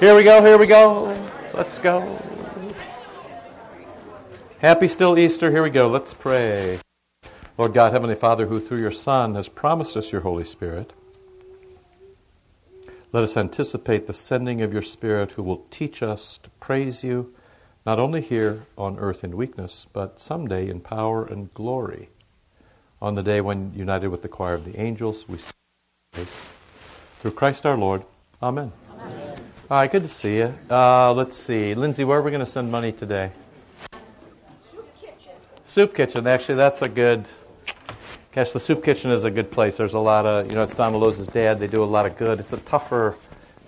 Here we go, here we go. Let's go. Happy still Easter. Here we go. Let's pray. Lord God, Heavenly Father, who through your Son has promised us your Holy Spirit, let us anticipate the sending of your Spirit who will teach us to praise you, not only here on earth in weakness, but someday in power and glory. On the day when, united with the choir of the angels, we sing through Christ our Lord. Amen. Amen. All right, good to see you. Uh, let's see. Lindsay, where are we going to send money today? Soup kitchen. Soup kitchen. Actually, that's a good Gosh, the soup kitchen is a good place. There's a lot of, you know, it's Don Lowe's dad. They do a lot of good. It's a tougher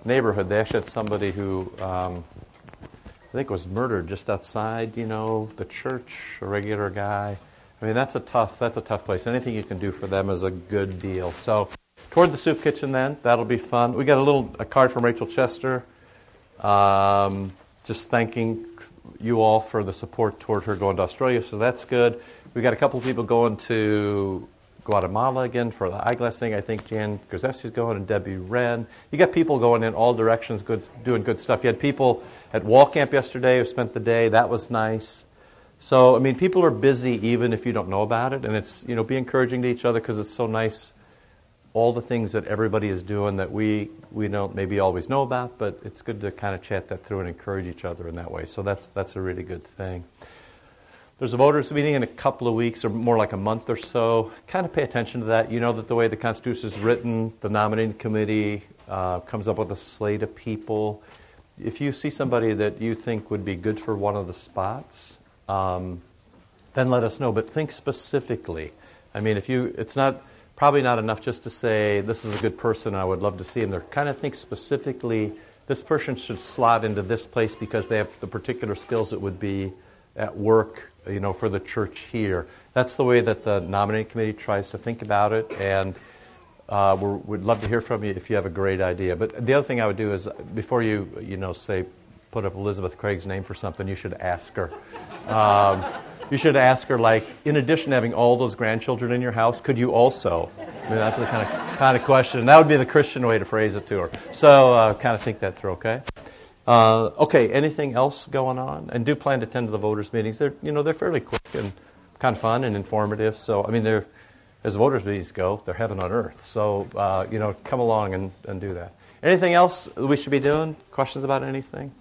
neighborhood. They actually had somebody who, um, I think, was murdered just outside, you know, the church, a regular guy. I mean, that's a tough, that's a tough place. Anything you can do for them is a good deal. So, toward the soup kitchen, then that'll be fun. We got a little a card from Rachel Chester, um, just thanking you all for the support toward her going to Australia. So that's good. We got a couple of people going to Guatemala again for the eyeglass thing. I think Jan Grzewski's going and Debbie Wren. You got people going in all directions, good, doing good stuff. You had people at wall camp yesterday who spent the day. That was nice. So, I mean, people are busy even if you don't know about it. And it's, you know, be encouraging to each other because it's so nice, all the things that everybody is doing that we, we don't maybe always know about, but it's good to kind of chat that through and encourage each other in that way. So that's, that's a really good thing. There's a voters meeting in a couple of weeks, or more like a month or so. Kind of pay attention to that. You know that the way the Constitution is written, the nominating committee uh, comes up with a slate of people. If you see somebody that you think would be good for one of the spots, um, then let us know. But think specifically. I mean, if you, it's not probably not enough just to say this is a good person. I would love to see him. There, kind of think specifically. This person should slot into this place because they have the particular skills that would be at work you know, for the church here. That's the way that the nominating committee tries to think about it, and uh, we would love to hear from you if you have a great idea. But the other thing I would do is before you, you know, say put up Elizabeth Craig's name for something, you should ask her. Um, you should ask her, like, in addition to having all those grandchildren in your house, could you also? I mean, that's the kind of kind of question. That would be the Christian way to phrase it to her. So, uh, kind of think that through, okay? Uh, okay, anything else going on? And do plan to attend to the voters' meetings. They're, you know, they're fairly quick and kind of fun and informative. So, I mean, they're, as voters' meetings go, they're heaven on earth. So, uh, you know, come along and, and do that. Anything else we should be doing? Questions about anything?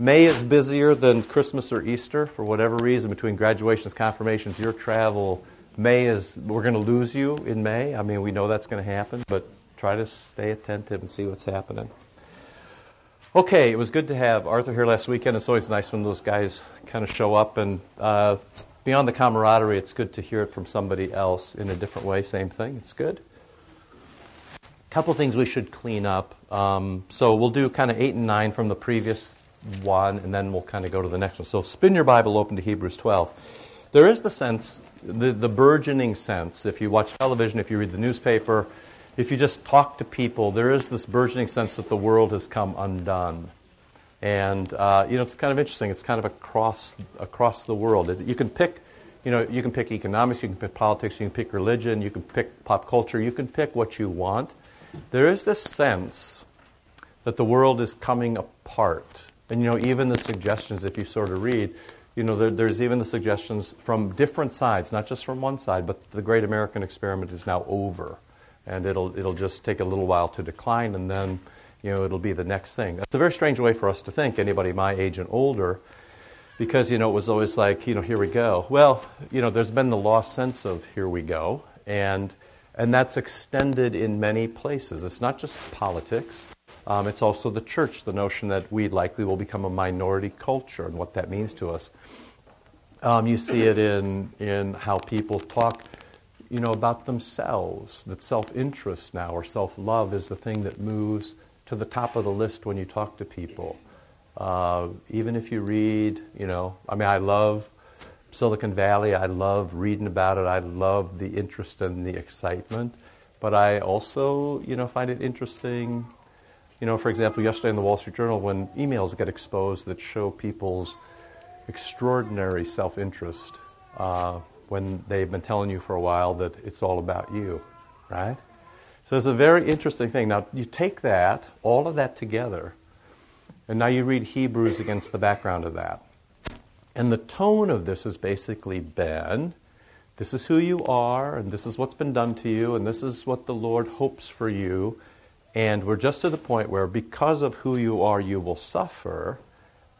May is busier than Christmas or Easter for whatever reason between graduations, confirmations, your travel. May is, we're going to lose you in May. I mean, we know that's going to happen, but try to stay attentive and see what's happening. Okay, it was good to have Arthur here last weekend. It's always nice when those guys kind of show up, and uh, beyond the camaraderie, it's good to hear it from somebody else in a different way. Same thing, it's good. A couple things we should clean up. Um, so we'll do kind of eight and nine from the previous one, and then we'll kind of go to the next one. So spin your Bible open to Hebrews 12. There is the sense, the, the burgeoning sense, if you watch television, if you read the newspaper, if you just talk to people, there is this burgeoning sense that the world has come undone. And uh, you know, it's kind of interesting. It's kind of across across the world. It, you can pick, you know, you can pick economics, you can pick politics, you can pick religion, you can pick pop culture, you can pick what you want. There is this sense that the world is coming apart. And you know, even the suggestions, if you sort of read, you know, there, there's even the suggestions from different sides, not just from one side, but the great American experiment is now over and it'll, it'll just take a little while to decline, and then you know, it'll be the next thing. That's a very strange way for us to think, anybody my age and older, because you know, it was always like, you know, here we go. Well, you know, there's been the lost sense of here we go, and, and that's extended in many places. It's not just politics. Um, it's also the church, the notion that we likely will become a minority culture and what that means to us. Um, you see it in, in how people talk you know, about themselves, that self interest now or self love is the thing that moves to the top of the list when you talk to people. Uh, even if you read, you know, I mean, I love Silicon Valley, I love reading about it, I love the interest and the excitement, but I also, you know, find it interesting. You know, for example, yesterday in the Wall Street Journal, when emails get exposed that show people's extraordinary self interest. Uh, when they've been telling you for a while that it's all about you, right? So it's a very interesting thing. Now, you take that, all of that together, And now you read Hebrews against the background of that. And the tone of this has basically been this is who you are, and this is what's been done to you, and this is what the Lord hopes for you. And we're just to the point where because of who you are, you will suffer.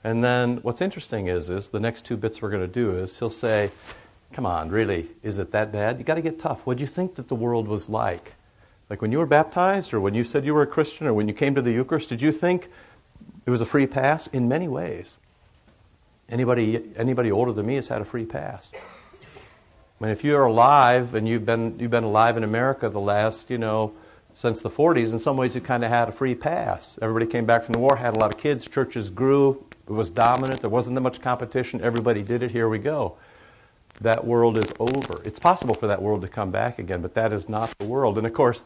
And then what's interesting is, is the next two bits we're going to do is he'll say, Come on, really, is it that bad? You got to get tough. What do you think that the world was like? Like when you were baptized, or when you said you were a Christian, or when you came to the Eucharist, did you think it was a free pass? In many ways. Anybody, anybody older than me has had a free pass. I mean, if you're alive and you've been, you've been alive in America the last, you know, since the 40s, in some ways you kind of had a free pass. Everybody came back from the war, had a lot of kids, churches grew, it was dominant, there wasn't that much competition, everybody did it, here we go that world is over. It's possible for that world to come back again, but that is not the world. And of course,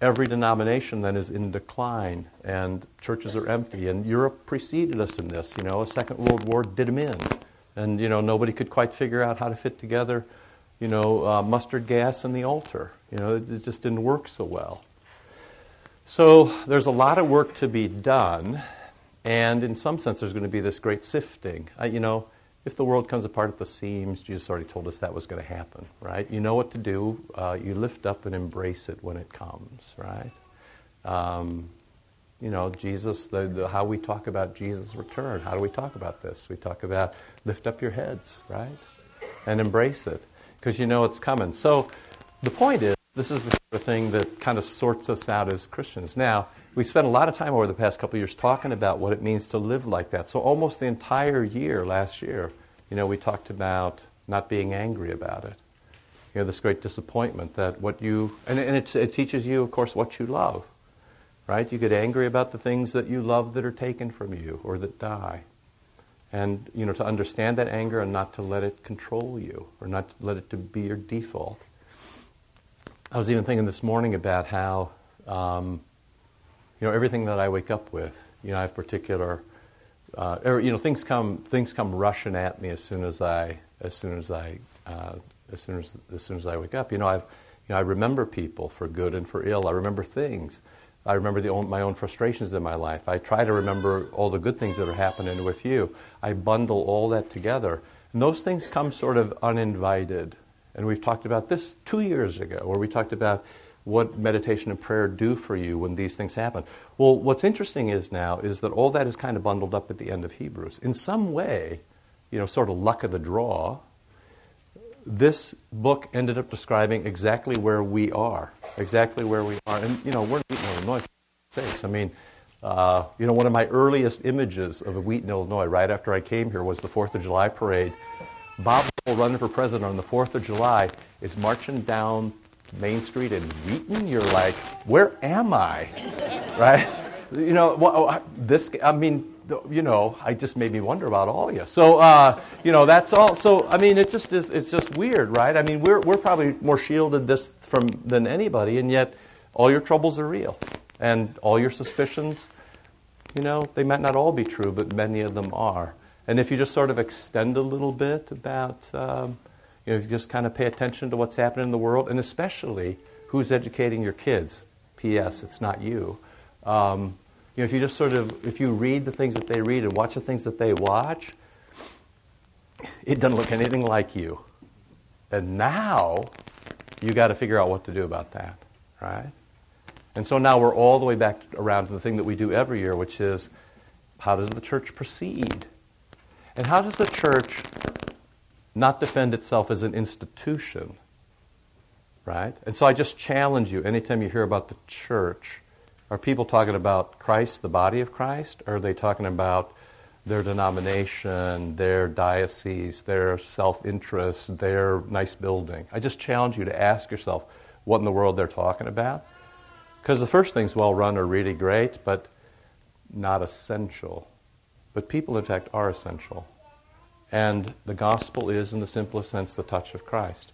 every denomination then is in decline, and churches are empty. And Europe preceded us in this. You know, a Second World War did them in, and you know nobody could quite figure out how to fit together, you know, uh, mustard gas and the altar. You know, it, it just didn't work so well. So there's a lot of work to be done, and in some sense, there's going to be this great sifting. Uh, you know if the world comes apart at the seams, Jesus already told us that was going to happen, right? You know what to do. Uh, you lift up and embrace it when it comes, right? Um, you know, Jesus, the, the, how we talk about Jesus' return. How do we talk about this? We talk about lift up your heads, right? And embrace it because you know it's coming. So the point is, this is the sort of thing that kind of sorts us out as Christians. Now, we spent a lot of time over the past couple years talking about what it means to live like that. So almost the entire year last year, you know, we talked about not being angry about it. You know, this great disappointment that what you, and, and it, it teaches you, of course, what you love, right? You get angry about the things that you love that are taken from you or that die. And, you know, to understand that anger and not to let it control you or not let it to be your default. I was even thinking this morning about how, um, you know, everything that I wake up with, you know, I have particular, uh, you know, things come things come rushing at me as soon as I as soon as I uh, as soon as as soon as I wake up. You know, I've you know, I remember people for good and for ill. I remember things. I remember own, my own frustrations in my life. I try to remember all the good things that are happening with you. I bundle all that together. And those things come sort of uninvited. And we've talked about this two years ago, where we talked about what meditation and prayer do for you when these things happen. Well, what's interesting is now is that all that is kind of bundled up at the end of Hebrews. In some way, you know, sort of luck of the draw, this book ended up describing exactly where we are, exactly where we are. And, you know, we're in Wheaton, Illinois, for sakes. I mean, uh, you know, one of my earliest images of a Wheaton, Illinois, right after I came here, was the 4th of July parade. Bob Dole, running for president on the 4th of July, is marching down Main Street in Wheaton, you're like, where am I? right? You know, well, this, I mean, you know, I just made me wonder about all of you. So, uh, you know, that's all. So, I mean, it just is, it's just weird, right? I mean, we're, we're probably more shielded this from than anybody, and yet all your troubles are real. And all your suspicions, you know, they might not all be true, but many of them are. And if you just sort of extend a little bit about, um, you know, if you just kind of pay attention to what's happening in the world, and especially who's educating your kids. P.S. It's not you. Um, you know, if you just sort of, if you read the things that they read and watch the things that they watch, it doesn't look anything like you. And now you got to figure out what to do about that, right? And so now we're all the way back around to the thing that we do every year, which is how does the church proceed? And how does the church not defend itself as an institution. Right? And so I just challenge you anytime you hear about the church, are people talking about Christ, the body of Christ? Or are they talking about their denomination, their diocese, their self interest, their nice building? I just challenge you to ask yourself what in the world they're talking about. Because the first things well run are really great, but not essential. But people, in fact, are essential. And the gospel is, in the simplest sense, the touch of Christ.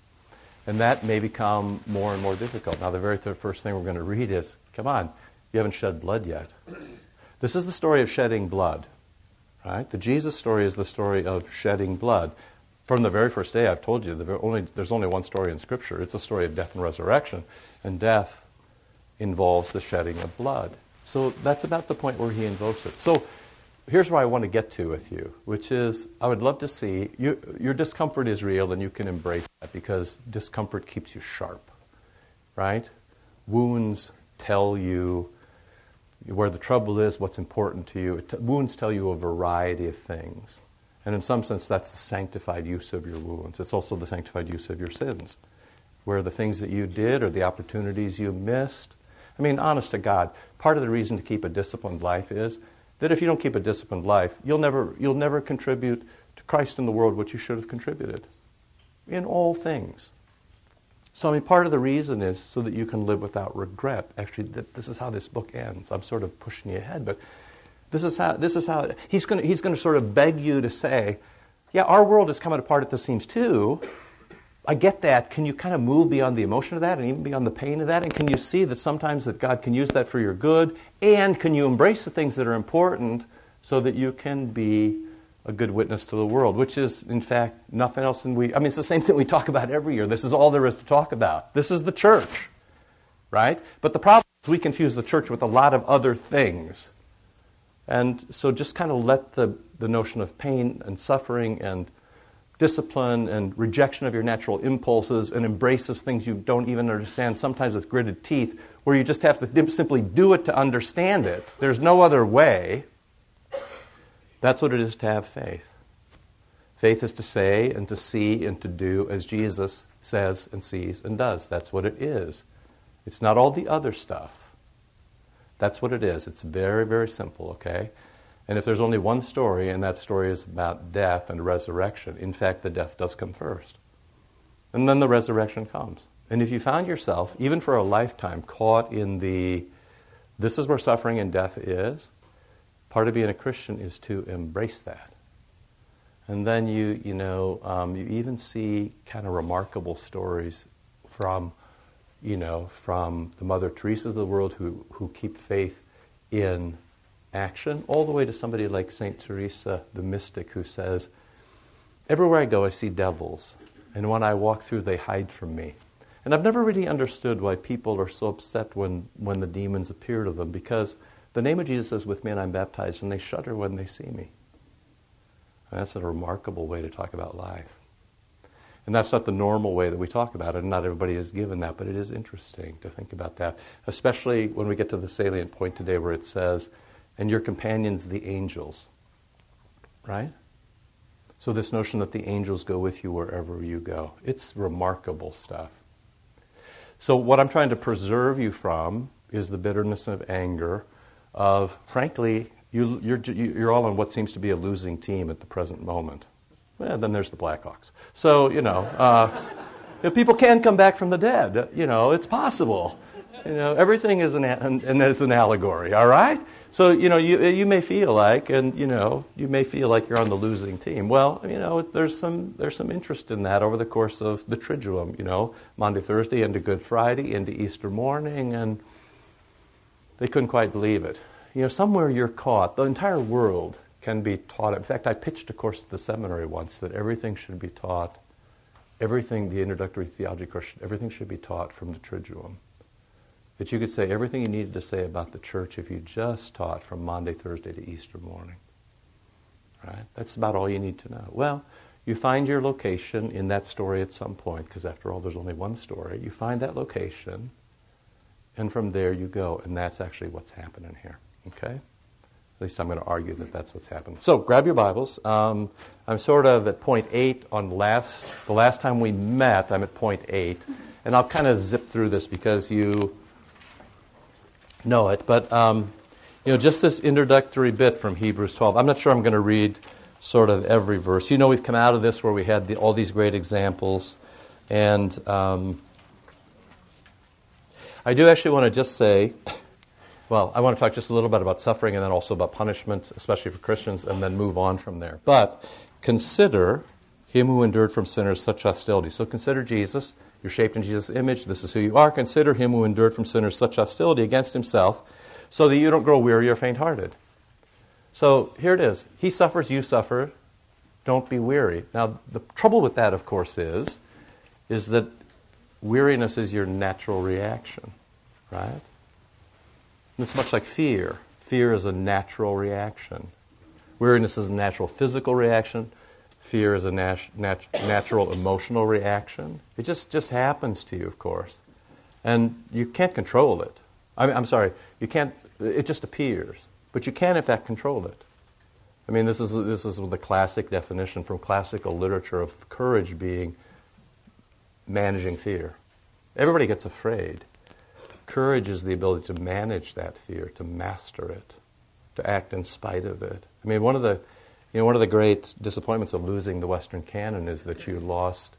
And that may become more and more difficult. Now, the very first thing we're going to read is come on, you haven't shed blood yet. This is the story of shedding blood. Right? The Jesus story is the story of shedding blood. From the very first day, I've told you, the only, there's only one story in Scripture. It's a story of death and resurrection. And death involves the shedding of blood. So that's about the point where he invokes it. So here's where I want to get to with you, which is I would love to see you, your discomfort is real and you can embrace that because discomfort keeps you sharp, right? Wounds tell you where the trouble is, what's important to you. T- wounds tell you a variety of things. And in some sense, that's the sanctified use of your wounds. It's also the sanctified use of your sins, where the things that you did or the opportunities you missed. I mean, honest to God, part of the reason to keep a disciplined life is that if you don't keep a disciplined life, you'll never, you'll never contribute to Christ in the world what you should have contributed in all things. So, I mean, part of the reason is so that you can live without regret. Actually, this is how this book ends. I'm sort of pushing you ahead, but this is how, this is how he's going he's going to sort of beg you to say, yeah, our world is coming apart at the seams too. I get that. Can you kind of move beyond the emotion of that and even beyond the pain of that? And can you see that sometimes that God can use that for your good? And can you embrace the things that are important so that you can be a good witness to the world, which is, in fact, nothing else than we. I mean, it's the same thing we talk about every year. This is all there is to talk about. This is the church, right? But the problem is we confuse the church with a lot of other things. And so just kind of let the, the notion of pain and suffering and discipline and rejection of your natural impulses and embrace of things you don't even understand, sometimes with gritted teeth, where you just have to simply do it to understand it. There's no other way. That's what it is to have faith. Faith is to say and to see and to do as Jesus says and sees and does. That's what it is. It's not all the other stuff. That's what it is. It's very, very simple, okay? And if there's only one story, and that story is about death and resurrection, in fact, the death does come first. And then the resurrection comes. And if you found yourself, even for a lifetime, caught in the this is where suffering and death is, Part of being a Christian is to embrace that. And then you, you know, um, you even see kind of remarkable stories from, you know, from the Mother Teresa's of the world who, who keep faith in action, all the way to somebody like St. Teresa, the mystic, who says, Everywhere I go, I see devils, and when I walk through, they hide from me. And I've never really understood why people are so upset when, when the demons appear to them, because the name of Jesus is with me and I'm baptized, and they shudder when they see me. And that's a remarkable way to talk about life. And that's not the normal way that we talk about it, and not everybody is given that, but it is interesting to think about that, especially when we get to the salient point today where it says, and your companions, the angels. Right? So, this notion that the angels go with you wherever you go, it's remarkable stuff. So, what I'm trying to preserve you from is the bitterness of anger of, frankly, you, you're, you're all on what seems to be a losing team at the present moment. Well, then there's the Blackhawks. So, you know, uh, if people can come back from the dead. You know, it's possible. You know, everything is an, and, and it's an allegory, all right? So, you know, you, you may feel like, and, you know, you may feel like you're on the losing team. Well, you know, there's some, there's some interest in that over the course of the Triduum, you know, Maundy, Thursday, into Good Friday, into Easter morning, and they couldn't quite believe it. You know, somewhere you're caught. The entire world can be taught. In fact, I pitched a course at the seminary once that everything should be taught, everything, the introductory theology course, everything should be taught from the Triduum. That you could say everything you needed to say about the church if you just taught from Maundy, Thursday to Easter morning. Right? That's about all you need to know. Well, you find your location in that story at some point, because after all, there's only one story. You find that location, and from there you go. And that's actually what's happening here. Okay? At least I'm going to argue that that's what's happening. So grab your Bibles. Um, I'm sort of at point eight on last the last time we met. I'm at point eight, and I'll kind of zip through this because you know it. But um, you know, just this introductory bit from Hebrews 12. I'm not sure I'm going to read sort of every verse. You know, we've come out of this where we had the, all these great examples, and um, I do actually want to just say, well, I want to talk just a little bit about suffering and then also about punishment, especially for Christians, and then move on from there. But consider him who endured from sinners such hostility. So consider Jesus. You're shaped in Jesus' image. This is who you are. Consider him who endured from sinners such hostility against himself so that you don't grow weary or faint hearted. So here it is. He suffers, you suffer. Don't be weary. Now, the trouble with that, of course, is, is that weariness is your natural reaction right? it's much like fear. Fear is a natural reaction. Weariness is a natural physical reaction. Fear is a nat- nat- natural emotional reaction. It just, just happens to you, of course. And you can't control it. I mean, I'm sorry, you can't, it just appears. But you can, in fact, control it. I mean, this is, this is the classic definition from classical literature of courage being managing fear. Everybody gets afraid. Courage is the ability to manage that fear, to master it, to act in spite of it. I mean, one of the, you know, one of the great disappointments of losing the Western canon is that you lost,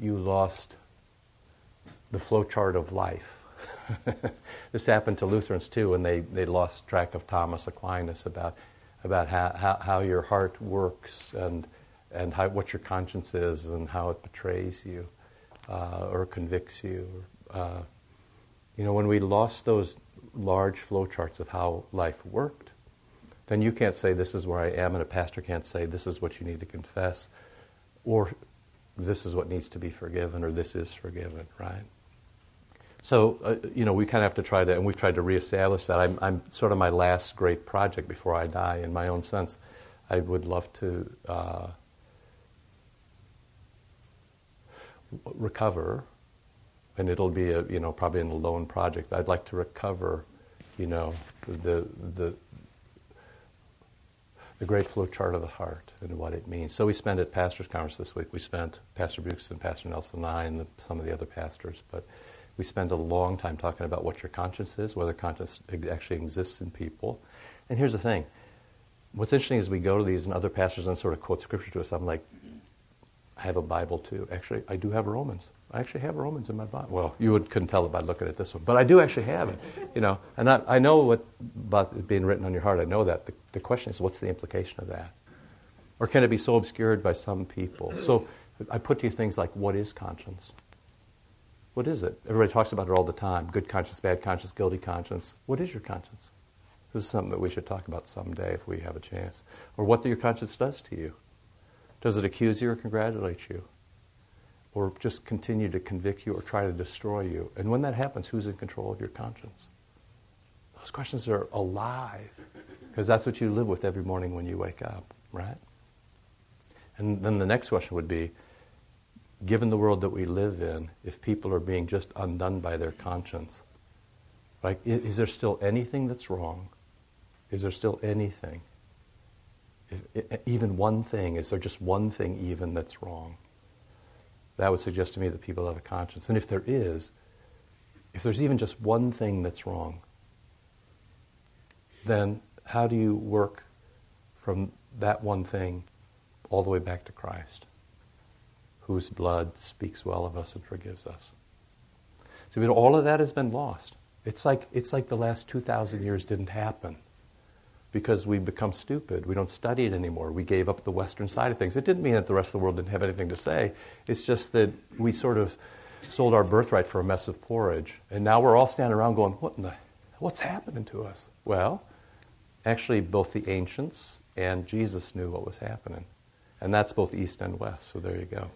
you lost the flowchart of life. this happened to Lutherans too, and they, they lost track of Thomas Aquinas about, about how, how, how your heart works and, and how, what your conscience is and how it betrays you uh, or convicts you. Uh, you know, when we lost those large flowcharts of how life worked, then you can't say, This is where I am, and a pastor can't say, This is what you need to confess, or this is what needs to be forgiven, or this is forgiven, right? So, uh, you know, we kind of have to try to, and we've tried to reestablish that. I'm, I'm, sort of my last great project before I die, in my own sense. I would love to uh, recover, and it'll be a, you know, probably an alone project. I'd like to recover, you know, the, the, the great flow chart of the heart and what it means. So we spent at Pastors Conference this week, we spent, Pastor and Pastor Nelson and I and the, some of the other pastors, but we spend a long time talking about what your conscience is, whether conscience actually exists in people. And here's the thing. What's interesting is we go to these and other pastors and sort of quote scripture to us. I'm like, I have a Bible too. Actually, I do have Romans. I actually have Romans in my Bible. Well, you would, couldn't tell it by looking at this one, but I do actually have it. You know, and I, I know what about it being written on your heart. I know that. The, the question is, what's the implication of that? Or can it be so obscured by some people? So I put to you things like, what is conscience? What is it? Everybody talks about it all the time good conscience, bad conscience, guilty conscience. What is your conscience? This is something that we should talk about someday if we have a chance. Or what your conscience does to you. Does it accuse you or congratulate you? Or just continue to convict you or try to destroy you? And when that happens, who's in control of your conscience? Those questions are alive because that's what you live with every morning when you wake up, right? And then the next question would be given the world that we live in, if people are being just undone by their conscience, like, is there still anything that's wrong? Is there still anything? If, even one thing, is there just one thing even that's wrong? That would suggest to me that people have a conscience. And if there is, if there's even just one thing that's wrong, then how do you work from that one thing all the way back to Christ? whose blood speaks well of us and forgives us. So all of that has been lost. It's like, it's like the last 2,000 years didn't happen because we become stupid. We don't study it anymore. We gave up the Western side of things. It didn't mean that the rest of the world didn't have anything to say. It's just that we sort of sold our birthright for a mess of porridge. And now we're all standing around going, what in the, what's happening to us? Well, actually, both the ancients and Jesus knew what was happening. And that's both East and West. So there you go.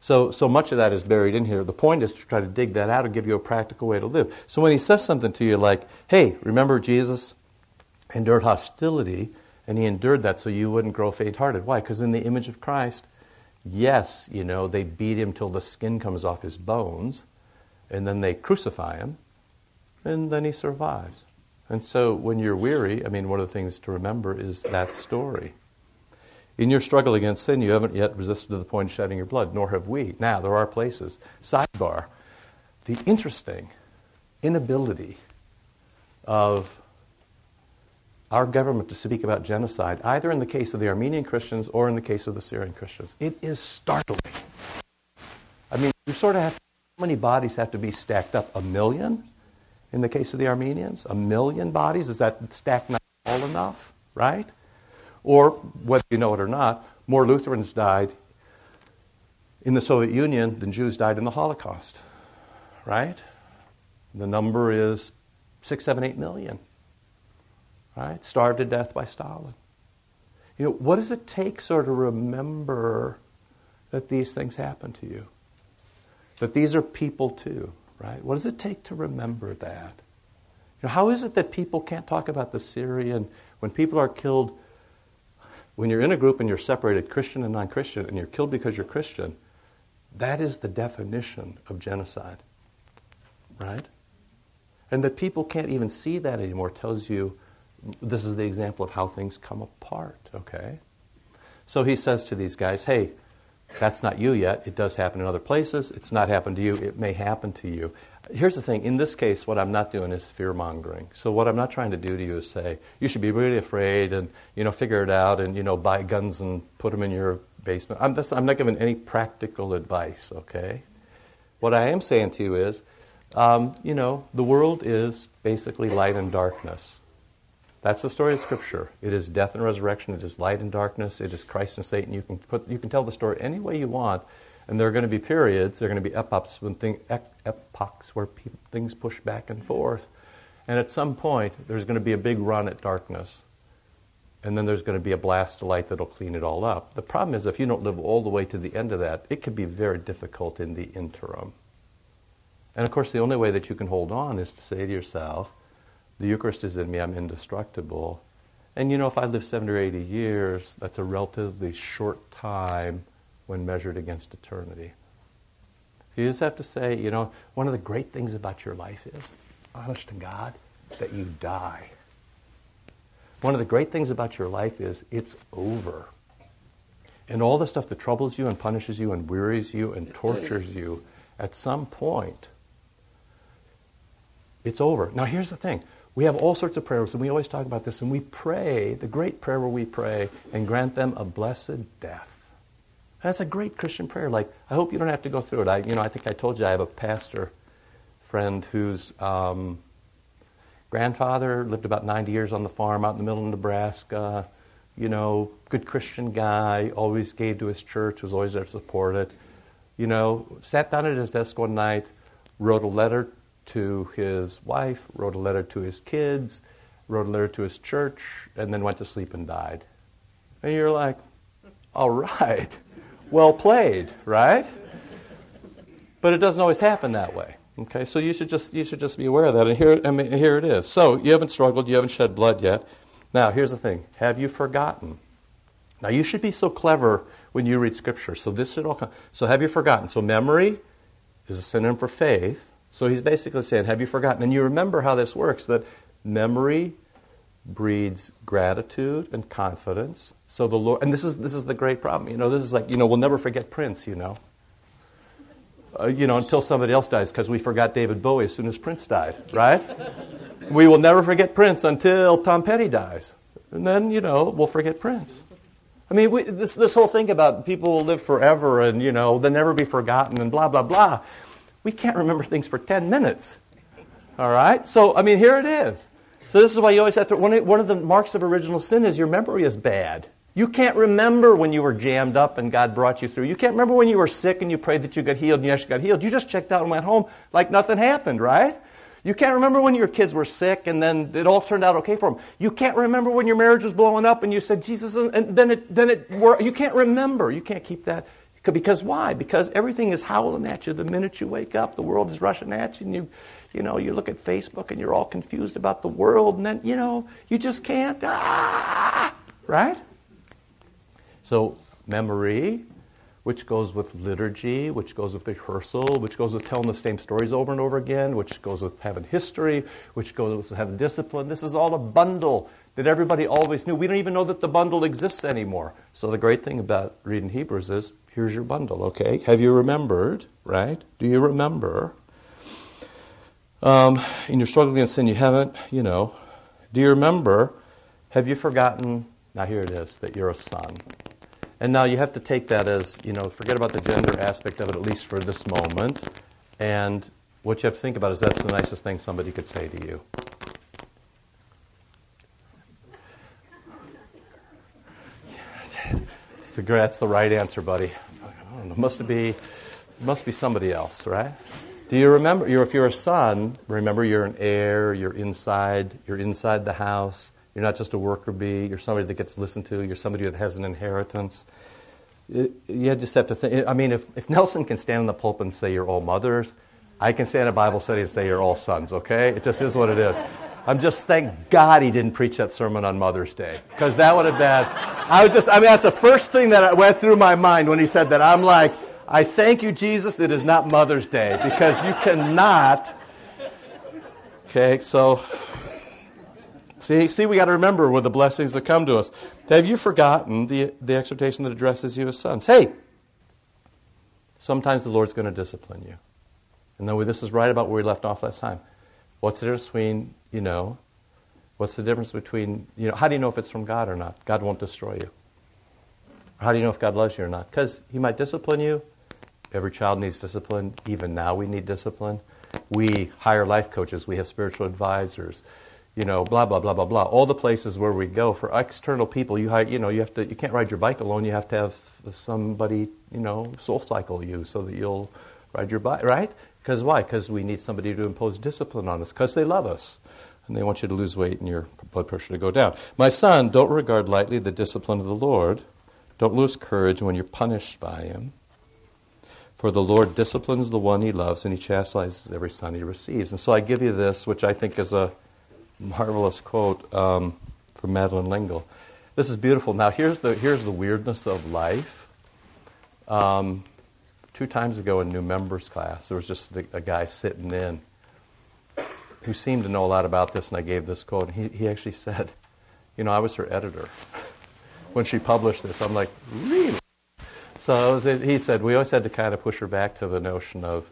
So, so much of that is buried in here. The point is to try to dig that out and give you a practical way to live. So when he says something to you like, hey, remember Jesus endured hostility, and he endured that so you wouldn't grow faint hearted. Why? Because in the image of Christ, yes, you know, they beat him till the skin comes off his bones, and then they crucify him, and then he survives. And so when you're weary, I mean, one of the things to remember is that story. In your struggle against sin, you haven't yet resisted to the point of shedding your blood, nor have we. Now, there are places. Sidebar the interesting inability of our government to speak about genocide, either in the case of the Armenian Christians or in the case of the Syrian Christians. It is startling. I mean, you sort of have to, how many bodies have to be stacked up? A million in the case of the Armenians? A million bodies? Is that stacked not all enough? Right? Or, whether you know it or not, more Lutherans died in the Soviet Union than Jews died in the Holocaust. Right? The number is six, seven, eight million. Right? Starved to death by Stalin. You know, what does it take sort of to remember that these things happen to you? That these are people too, right? What does it take to remember that? You know, how is it that people can't talk about the Syrian when people are killed when you're in a group and you're separated, Christian and non Christian, and you're killed because you're Christian, that is the definition of genocide. Right? And that people can't even see that anymore tells you this is the example of how things come apart, okay? So he says to these guys, hey, that's not you yet. It does happen in other places. It's not happened to you. It may happen to you. Here's the thing in this case, what I'm not doing is fear mongering. So, what I'm not trying to do to you is say, you should be really afraid and, you know, figure it out and, you know, buy guns and put them in your basement. I'm, I'm not giving any practical advice, okay? What I am saying to you is, um, you know, the world is basically light and darkness. That's the story of Scripture. It is death and resurrection. It is light and darkness. It is Christ and Satan. You can put, you can tell the story any way you want, and there are going to be periods. There are going to be epochs when thing, epochs where pe- things push back and forth, and at some point there's going to be a big run at darkness, and then there's going to be a blast of light that'll clean it all up. The problem is if you don't live all the way to the end of that, it can be very difficult in the interim. And of course, the only way that you can hold on is to say to yourself, the Eucharist is in me, I'm indestructible. And you know, if I live 70 or 80 years, that's a relatively short time when measured against eternity. So you just have to say, you know, one of the great things about your life is, honest to God, that you die. One of the great things about your life is it's over. And all the stuff that troubles you and punishes you and wearies you and tortures you, at some point, it's over. Now, here's the thing we have all sorts of prayers, and we always talk about this, and we pray, the great prayer where we pray and grant them a blessed death. That's a great Christian prayer. Like, I hope you don't have to go through it. I, you know, I think I told you I have a pastor friend whose um, grandfather lived about 90 years on the farm out in the middle of Nebraska. You know, good Christian guy, always gave to his church, was always there to support it. You know, sat down at his desk one night, wrote a letter to his wife, wrote a letter to his kids, wrote a letter to his church, and then went to sleep and died. And you're like, all right, well played, right? But it doesn't always happen that way. Okay, so you should just you should just be aware of that. And here, I mean, here it is. So you haven't struggled, you haven't shed blood yet. Now here's the thing: Have you forgotten? Now you should be so clever when you read Scripture. So this should all come. So have you forgotten? So memory is a synonym for faith. So he's basically saying, Have you forgotten? And you remember how this works that memory breeds gratitude and confidence. So the Lord, and this is, this is the great problem. You know, this is like, you know, we'll never forget Prince, you know. Uh, you know, until somebody else dies, because we forgot David Bowie as soon as Prince died, right? we will never forget Prince until Tom Petty dies. And then, you know, we'll forget Prince. I mean, we, this, this whole thing about people will live forever and, you know, they'll never be forgotten and blah, blah, blah we can't remember things for 10 minutes. All right? So, I mean, here it is. So, this is why you always have to. One, one of the marks of original sin is your memory is bad. You can't remember when you were jammed up and God brought you through. You can't remember when you were sick and you prayed that you got healed and you actually got healed. You just checked out and went home like nothing happened, right? You can't remember when your kids were sick and then it all turned out okay for them. You can't remember when your marriage was blowing up and you said Jesus, and then it, then it, you can't remember. You can't keep that. Because why? Because everything is howling at you the minute you wake up. The world is rushing at you, and you, you know, you look at Facebook and you're all confused about the world, and then you know you just can't. Ah, right? So memory, which goes with liturgy, which goes with rehearsal, which goes with telling the same stories over and over again, which goes with having history, which goes with having discipline. This is all a bundle that everybody always knew. We don't even know that the bundle exists anymore. So the great thing about reading Hebrews is here's your bundle, okay? Have you remembered, right? Do you remember? Um, and you're struggling against sin, you haven't, you know. Do you remember? Have you forgotten? Now here it is, that you're a son. And now you have to take that as, you know, forget about the gender aspect of it, at least for this moment. And what you have to think about is that's the nicest thing somebody could say to you. That's the right answer, buddy. It must be, must be somebody else, right? Do you remember? You're, if you're a son, remember you're an heir. You're inside. You're inside the house. You're not just a worker bee. You're somebody that gets listened to. You're somebody that has an inheritance. It, you just have to think. I mean, if, if Nelson can stand in the pulpit and say you're all mothers, I can stand in a Bible study and say you're all sons. Okay, it just is what it is. I'm just thank God he didn't preach that sermon on Mother's Day because that would have been. I was just. I mean, that's the first thing that went through my mind when he said that. I'm like, I thank you, Jesus. It is not Mother's Day because you cannot. Okay, so see, see, we got to remember with the blessings that come to us. Have you forgotten the the exhortation that addresses you as sons? Hey, sometimes the Lord's going to discipline you, and then this is right about where we left off last time. What's the difference between you know? What's the difference between, you know, how do you know if it's from God or not? God won't destroy you. How do you know if God loves you or not? Because He might discipline you. Every child needs discipline. Even now, we need discipline. We hire life coaches, we have spiritual advisors, you know, blah, blah, blah, blah, blah. All the places where we go for external people, you, hire, you know, you, have to, you can't ride your bike alone. You have to have somebody, you know, soul cycle you so that you'll ride your bike, right? Because why? Because we need somebody to impose discipline on us because they love us and they want you to lose weight and your blood pressure to go down. My son, don't regard lightly the discipline of the Lord. Don't lose courage when you're punished by him. For the Lord disciplines the one he loves, and he chastises every son he receives. And so I give you this, which I think is a marvelous quote um, from Madeleine L'Engle. This is beautiful. Now, here's the, here's the weirdness of life. Um, two times ago in new members class, there was just a, guy sitting in who seemed to know a lot about this, and I gave this quote. And He, he actually said, You know, I was her editor when she published this. I'm like, Really? So was, he said, We always had to kind of push her back to the notion of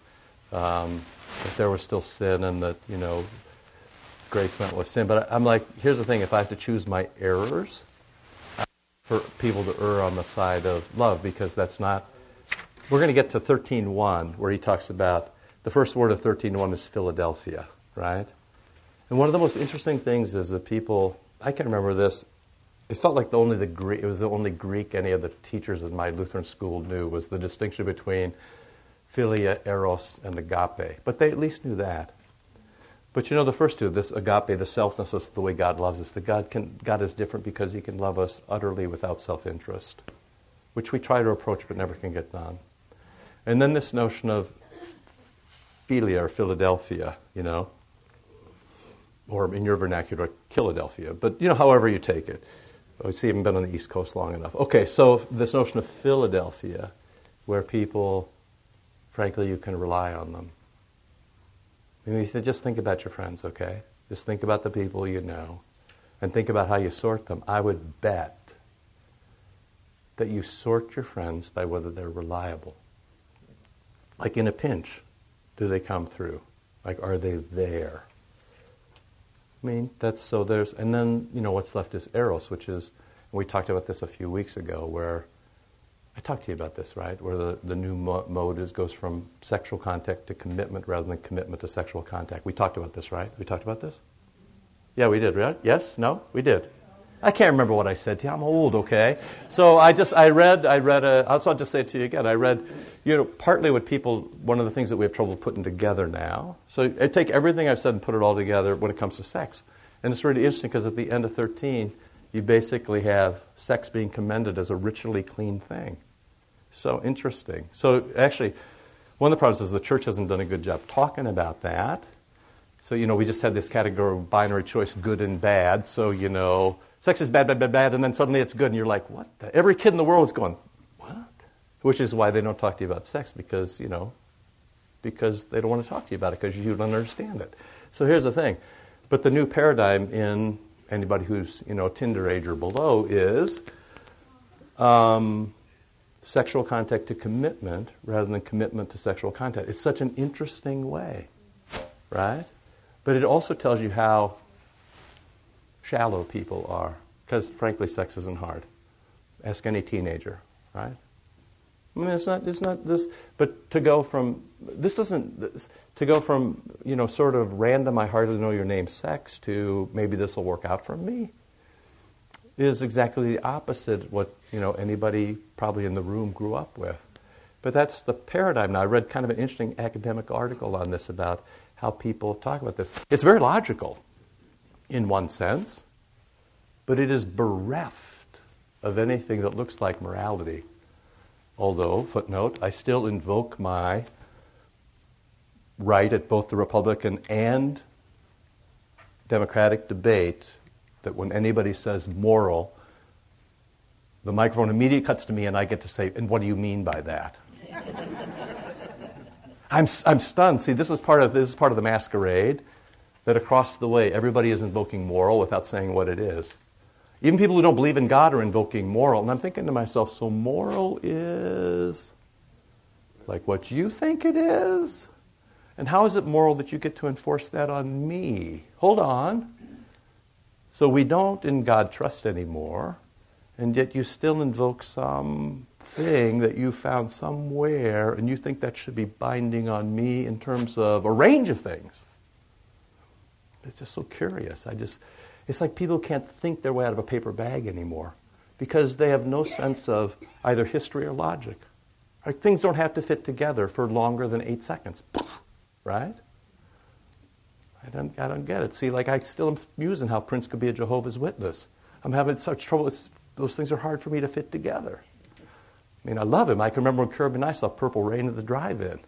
um, that there was still sin and that, you know, grace meant was sin. But I'm like, Here's the thing if I have to choose my errors, for people to err on the side of love because that's not. We're going to get to 13.1 where he talks about the first word of 13.1 is Philadelphia right? And one of the most interesting things is that people, I can remember this, it felt like the only the Greek, it was the only Greek any of the teachers in my Lutheran school knew was the distinction between philia, eros, and agape. But they at least knew that. But you know the first two, this agape, the selflessness, the way God loves us, that God can God is different because He can love us utterly without self-interest, which we try to approach but never can get done. And then this notion of philia or Philadelphia, you know, or in your vernacular, Philadelphia. But you know, however you take it. Oh, it's even been on the East Coast long enough. Okay, so this notion of Philadelphia, where people, frankly, you can rely on them. I mean, just think about your friends, okay? Just think about the people you know, and think about how you sort them. I would bet that you sort your friends by whether they're reliable. Like in a pinch, do they come through? Like, are they there? I mean, that's so there's, and then, you know, what's left is eros, which is, we talked about this a few weeks ago, where I talked to you about this, right? Where the, the new mo- mode is goes from sexual contact to commitment rather than commitment to sexual contact. We talked about this, right? We talked about this? Yeah, we did, right? Yes? No? We did. I can't remember what I said to you. I'm old, okay? So I just, I read, I read a, I'll just say it to you again. I read, you know, partly what people, one of the things that we have trouble putting together now. So I take everything I've said and put it all together when it comes to sex. And it's really interesting because at the end of 13, you basically have sex being commended as a ritually clean thing. So interesting. So actually, one of the problems is the church hasn't done a good job talking about that. So, you know, we just had this category of binary choice, good and bad. So, you know, sex is bad, bad, bad, bad, and then suddenly it's good, and you're like, what? The? Every kid in the world is going, what? Which is why they don't talk to you about sex because, you know, because they don't want to talk to you about it because you don't understand it. So here's the thing. But the new paradigm in anybody who's, you know, Tinder age or below is um, sexual contact to commitment rather than commitment to sexual contact. It's such an interesting way, right? But it also tells you how shallow people are. Because frankly, sex isn't hard. Ask any teenager, right? I mean, it's not, it's not this, but to go from, this doesn't, this, to go from, you know, sort of random, I hardly know your name sex to maybe this will work out for me is exactly the opposite what, you know, anybody probably in the room grew up with. But that's the paradigm now. I read kind of an interesting academic article on this about how people talk about this. It's very logical in one sense, but it is bereft of anything that looks like morality. Although, footnote, I still invoke my right at both the Republican and democratic debate that when anybody says moral, the microphone immediately cuts to me and I get to say, and what do you mean by that? I'm, I'm stunned. See, this is, part of, this is part of the masquerade that across the way everybody is invoking moral without saying what it is. Even people who don't believe in God are invoking moral. And I'm thinking to myself, so moral is like what you think it is? And how is it moral that you get to enforce that on me? Hold on. So we don't in God trust anymore, and yet you still invoke some thing that you found somewhere, and you think that should be binding on me in terms of a range of things. It's just so curious. I just, it's like people can't think their way out of a paper bag anymore because they have no sense of either history or logic. Like things don't have to fit together for longer than eight seconds, right? I don't, I don't get it. See, like I still am musing how Prince could be a Jehovah's Witness. I'm having such trouble. It's, those things are hard for me to fit together. I mean, I love him. I can remember when Kirby and I saw Purple Rain at the drive-in.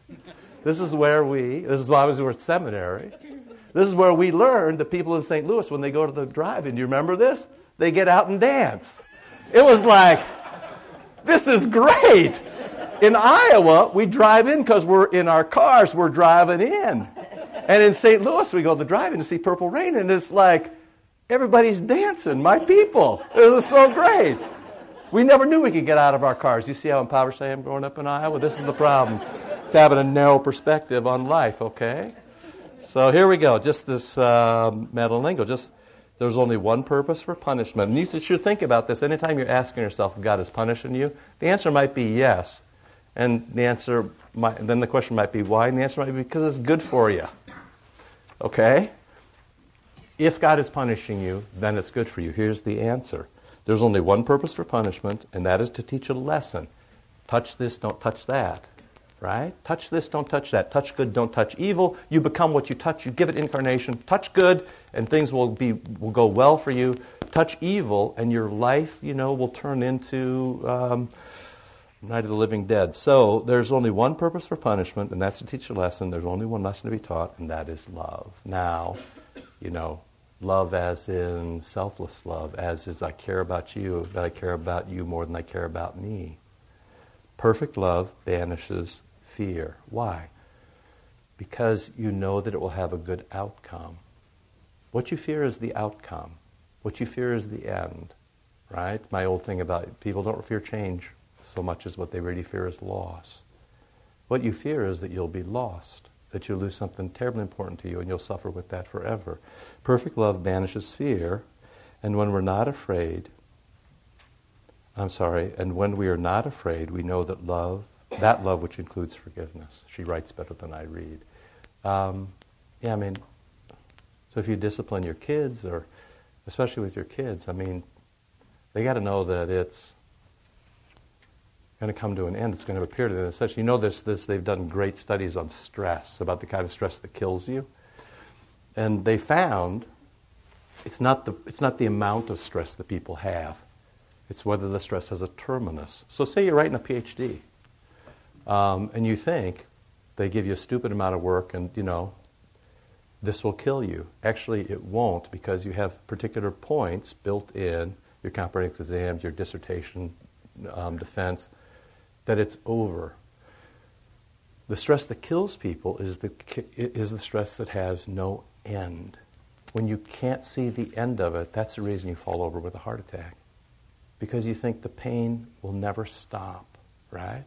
This is where we, this is why I was at seminary. This is where we learned the people in St. Louis, when they go to the drive-in, do you remember this? They get out and dance. It was like, this is great. In Iowa, we drive in because we're in our cars, we're driving in. And in St. Louis, we go to the drive-in to see Purple Rain, and it's like, everybody's dancing, my people. It was so great. We never knew we could get out of our cars. You see how impoverished I am growing up in Iowa? This is the problem. It's having a narrow perspective on life, okay? So here we go. Just this uh. Just there's only one purpose for punishment. And you should think about this anytime you're asking yourself if God is punishing you. The answer might be yes. And the answer might, then the question might be why? And the answer might be because it's good for you. Okay? If God is punishing you, then it's good for you. Here's the answer there's only one purpose for punishment, and that is to teach a lesson. Touch this, don't touch that. Right? Touch this, don't touch that. Touch good, don't touch evil. You become what you touch. You give it incarnation. Touch good, and things will be will go well for you. Touch evil, and your life, you know, will turn into um, Night of the Living Dead. So there's only one purpose for punishment, and that's to teach a lesson. There's only one lesson to be taught, and that is love. Now, you know, love as in selfless love, as is I care about you, that I care about you more than I care about me. Perfect love banishes fear. Why? Because you know that it will have a good outcome. What you fear is the outcome. What you fear is the end. Right? My old thing about people don't fear change so much as what they really fear is loss. What you fear is that you'll be lost that you'll lose something terribly important to you and you'll suffer with that forever. Perfect love banishes fear, and when we're not afraid, I'm sorry, and when we are not afraid, we know that love, that love which includes forgiveness. She writes better than I read. Um, yeah, I mean, so if you discipline your kids, or especially with your kids, I mean, they got to know that it's going to come to an end. It's going to appear to them. Such you know this, this. They've done great studies on stress about the kind of stress that kills you, and they found it's not the it's not the amount of stress that people have. It's whether the stress has a terminus. So say you're writing a PhD, um, and you think they give you a stupid amount of work, and you know this will kill you. Actually, it won't because you have particular points built in your comprehensive exams, your dissertation um, defense that it's over. The stress that kills people is the, is the stress that has no end. When you can't see the end of it, that's the reason you fall over with a heart attack. Because you think the pain will never stop, right?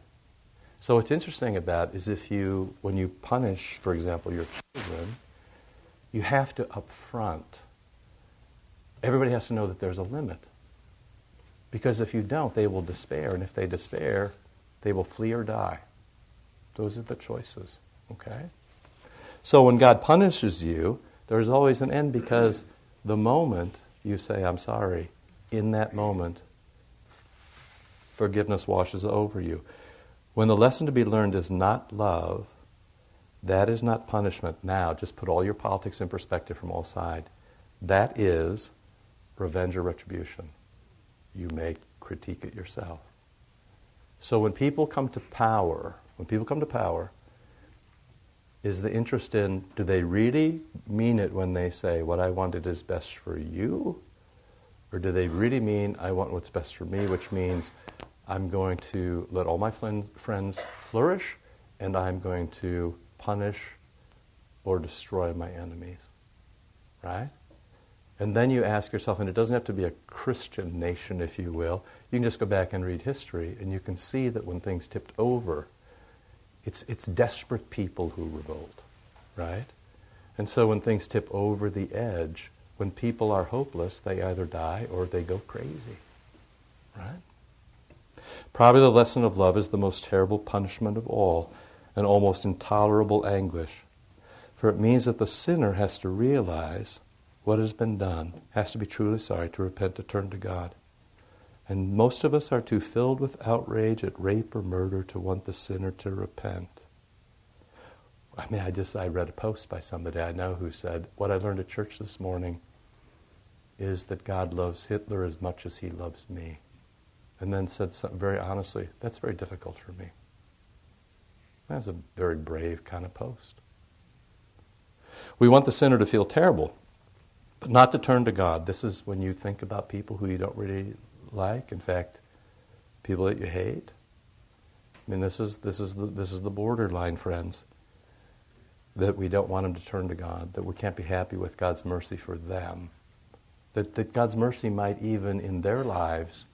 So what's interesting about is if you, when you punish, for example, your children, you have to upfront. Everybody has to know that there's a limit. Because if you don't, they will despair. And if they despair, they will flee or die. Those are the choices, okay? So when God punishes you, there's always an end because the moment you say, I'm sorry, in that moment, forgiveness washes over you. When the lesson to be learned is not love, that is not punishment. Now, just put all your politics in perspective from all sides. That is revenge or retribution. You may critique it yourself. So when people come to power, when people come to power, is the interest in do they really mean it when they say, what I wanted is best for you? Or do they really mean, I want what's best for me, which means I'm going to let all my friends flourish and I'm going to punish or destroy my enemies? Right? And then you ask yourself, and it doesn't have to be a Christian nation, if you will. You can just go back and read history, and you can see that when things tipped over, it's, it's desperate people who revolt, right? And so when things tip over the edge, when people are hopeless, they either die or they go crazy, right? Probably the lesson of love is the most terrible punishment of all, an almost intolerable anguish. For it means that the sinner has to realize what has been done, has to be truly sorry, to repent, to turn to God. And most of us are too filled with outrage at rape or murder to want the sinner to repent. I mean, I just I read a post by somebody I know who said, "What I learned at church this morning is that God loves Hitler as much as he loves me." And then said something very honestly, "That's very difficult for me." That's a very brave kind of post. We want the sinner to feel terrible, but not to turn to God. This is when you think about people who you don't really like. In fact, people that you hate. I mean, this is, this is, the, this is the borderline, friends. That we don't want them to turn to God, that we can't be happy with God's mercy for them. That, that God's mercy might even in their lives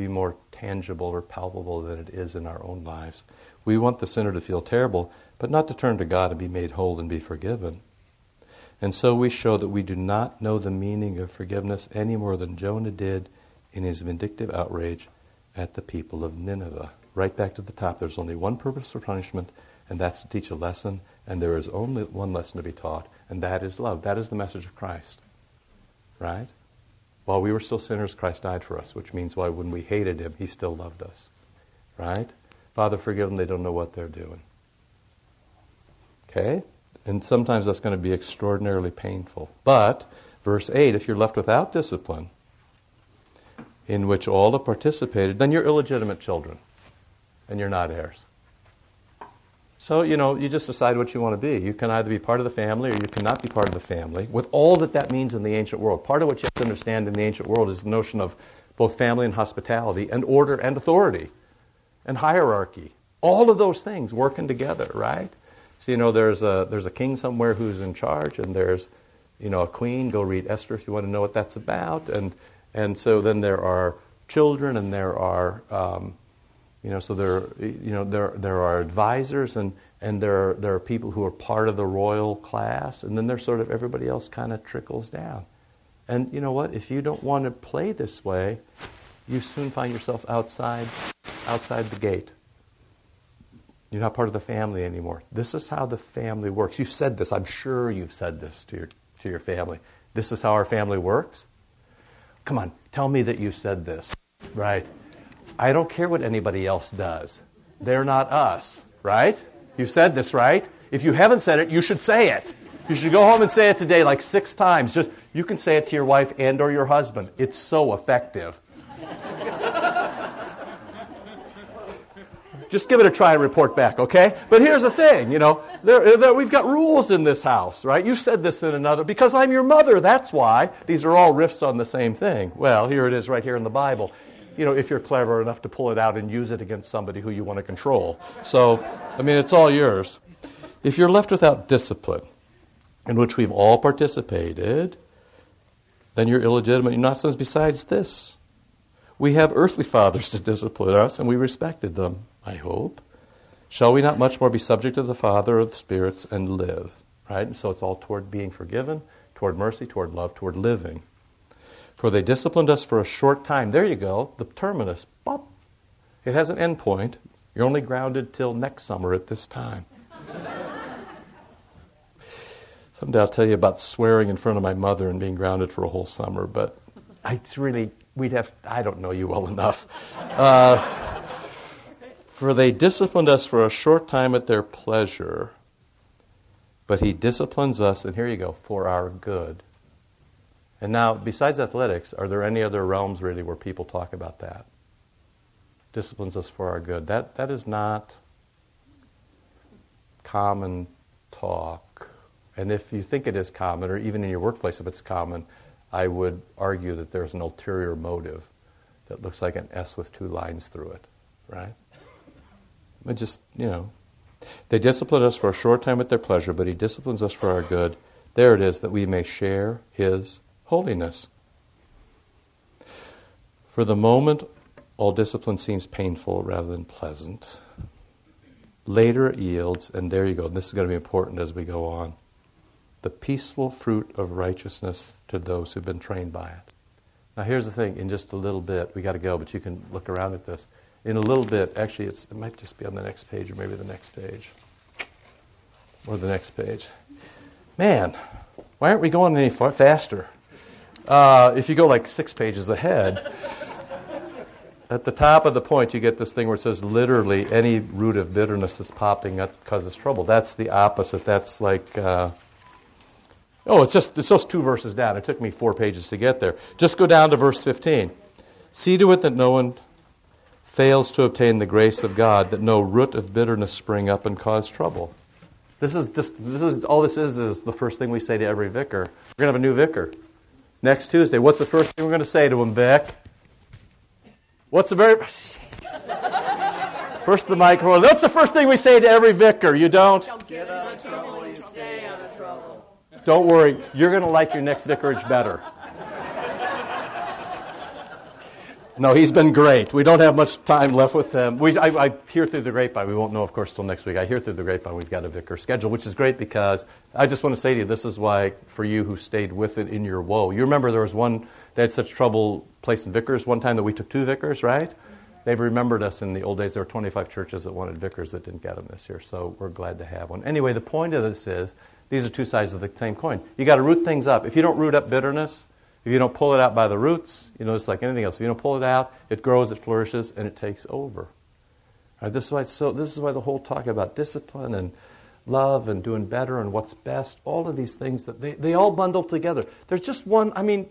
be more tangible or palpable than it is in our own lives. We want the sinner to feel terrible, but not to turn to God and be made whole and be forgiven. And so we show that we do not know the meaning of forgiveness any more than Jonah did in his vindictive outrage at the people of Nineveh. Right back to the top, there's only one purpose for punishment, and that's to teach a lesson, and there is only one lesson to be taught, and that is love. That is the message of Christ. Right? While we were still sinners, Christ died for us, which means why when we hated him, he still loved us. Right? Father, forgive them, they don't know what they're doing. Okay? And sometimes that's going to be extraordinarily painful. But, verse 8, if you're left without discipline, in which all have participated, then you're illegitimate children and you're not heirs. So, you know, you just decide what you want to be. You can either be part of the family or you cannot be part of the family, with all that that means in the ancient world. Part of what you have to understand in the ancient world is the notion of both family and hospitality, and order and authority, and hierarchy. All of those things working together, right? So, you know, there's a, there's a king somewhere who's in charge, and there's, you know, a queen. Go read Esther if you want to know what that's about. And and so then there are children, and there are, um, you know, so there, you know, there there are advisors, and and there are, there are people who are part of the royal class, and then there's sort of everybody else kind of trickles down. And you know what? If you don't want to play this way, you soon find yourself outside outside the gate. You're not part of the family anymore. This is how the family works. You've said this. I'm sure you've said this to your, to your family. This is how our family works. Come on, tell me that you said this, right? I don't care what anybody else does. They're not us, right? You've said this, right? If you haven't said it, you should say it. You should go home and say it today like six times. Just you can say it to your wife and or your husband. It's so effective. Just give it a try and report back, okay? But here's the thing, you know, there, there, we've got rules in this house, right? You said this in another, because I'm your mother, that's why. These are all riffs on the same thing. Well, here it is right here in the Bible. You know, if you're clever enough to pull it out and use it against somebody who you want to control. So, I mean, it's all yours. If you're left without discipline, in which we've all participated, then you're illegitimate. You're not sons besides this. We have earthly fathers to discipline us, and we respected them. I hope. Shall we not much more be subject to the Father of the spirits and live? Right? And so it's all toward being forgiven, toward mercy, toward love, toward living. For they disciplined us for a short time. There you go, the terminus. Bop. It has an end point. You're only grounded till next summer at this time. Someday I'll tell you about swearing in front of my mother and being grounded for a whole summer, but I really, we'd have, I don't know you well enough. Uh, for they disciplined us for a short time at their pleasure, but he disciplines us, and here you go, for our good. And now, besides athletics, are there any other realms really where people talk about that? Disciplines us for our good. That, that is not common talk. And if you think it is common, or even in your workplace if it's common, I would argue that there's an ulterior motive that looks like an S with two lines through it, right? But just, you know, they discipline us for a short time at their pleasure, but He disciplines us for our good. There it is, that we may share His holiness. For the moment, all discipline seems painful rather than pleasant. Later it yields, and there you go. This is going to be important as we go on. The peaceful fruit of righteousness to those who've been trained by it. Now, here's the thing in just a little bit, we got to go, but you can look around at this. In a little bit, actually, it might just be on the next page or maybe the next page. Or the next page. Man, why aren't we going any faster? Uh, if you go like six pages ahead, at the top of the point, you get this thing where it says literally any root of bitterness is popping up causes trouble. That's the opposite. That's like. Uh, Oh, it's just, it's just two verses down. It took me four pages to get there. Just go down to verse 15. See to it that no one fails to obtain the grace of God, that no root of bitterness spring up and cause trouble. This is just, this is, all this is, is the first thing we say to every vicar. We're going to have a new vicar. Next Tuesday, what's the first thing we're going to say to him, Vic? What's the very. First the microphone. What's the first thing we say to every vicar? You don't? Don't get out of trouble, you stay out of trouble. Don't worry, you're going to like your next vicarage better. No, he's been great. We don't have much time left with him. We, I, I, hear through the grapevine. We won't know, of course, till next week. I hear through the grapevine we've got a vicar schedule, which is great because I just want to say to you, this is why, for you who stayed with it in your woe, you remember there was one they had such trouble placing vicars one time that we took two vicars, right? They've remembered us in the old days. There were 25 churches that wanted vicars that didn't get them this year, so we're glad to have one. Anyway, the point of this is these are two sides of the same coin. You got to root things up. If you don't root up bitterness, if you don't pull it out by the roots, you know, it's like anything else. If you don't pull it out, it grows, it flourishes, and it takes over. Right, this, is why so, this is why the whole talk about discipline and love and doing better and what's best, all of these things, that they, they all bundle together. There's just one, I mean,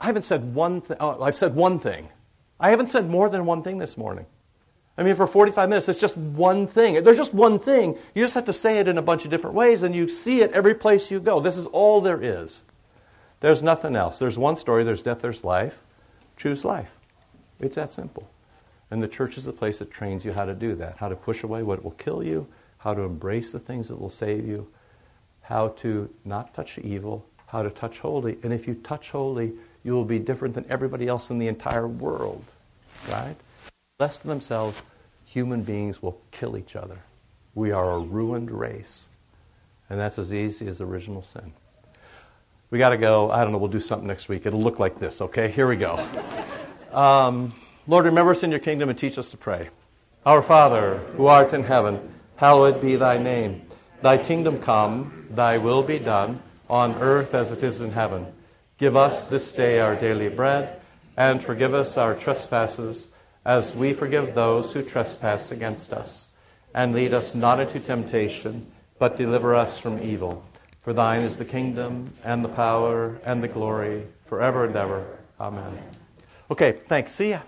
I haven't said one thing. Oh, I've said one thing. I haven't said more than one thing this morning. I mean, for 45 minutes, it's just one thing. There's just one thing. You just have to say it in a bunch of different ways, and you see it every place you go. This is all there is. There's nothing else. There's one story there's death, there's life. Choose life. It's that simple. And the church is the place that trains you how to do that, how to push away what will kill you, how to embrace the things that will save you, how to not touch evil, how to touch holy. And if you touch holy, you will be different than everybody else in the entire world. Right? Left to themselves, human beings will kill each other. We are a ruined race. And that's as easy as original sin. We got to go. I don't know, we'll do something next week. It'll look like this, okay? Here we go. Um, Lord, remember us in your kingdom and teach us to pray. Our Father, who art in heaven, hallowed be thy name. Thy kingdom come, thy will be done, on earth as it is in heaven. Give us this day our daily bread, and forgive us our trespasses, as we forgive those who trespass against us. And lead us not into temptation, but deliver us from evil. For thine is the kingdom, and the power, and the glory, forever and ever. Amen. Okay, thanks. See ya.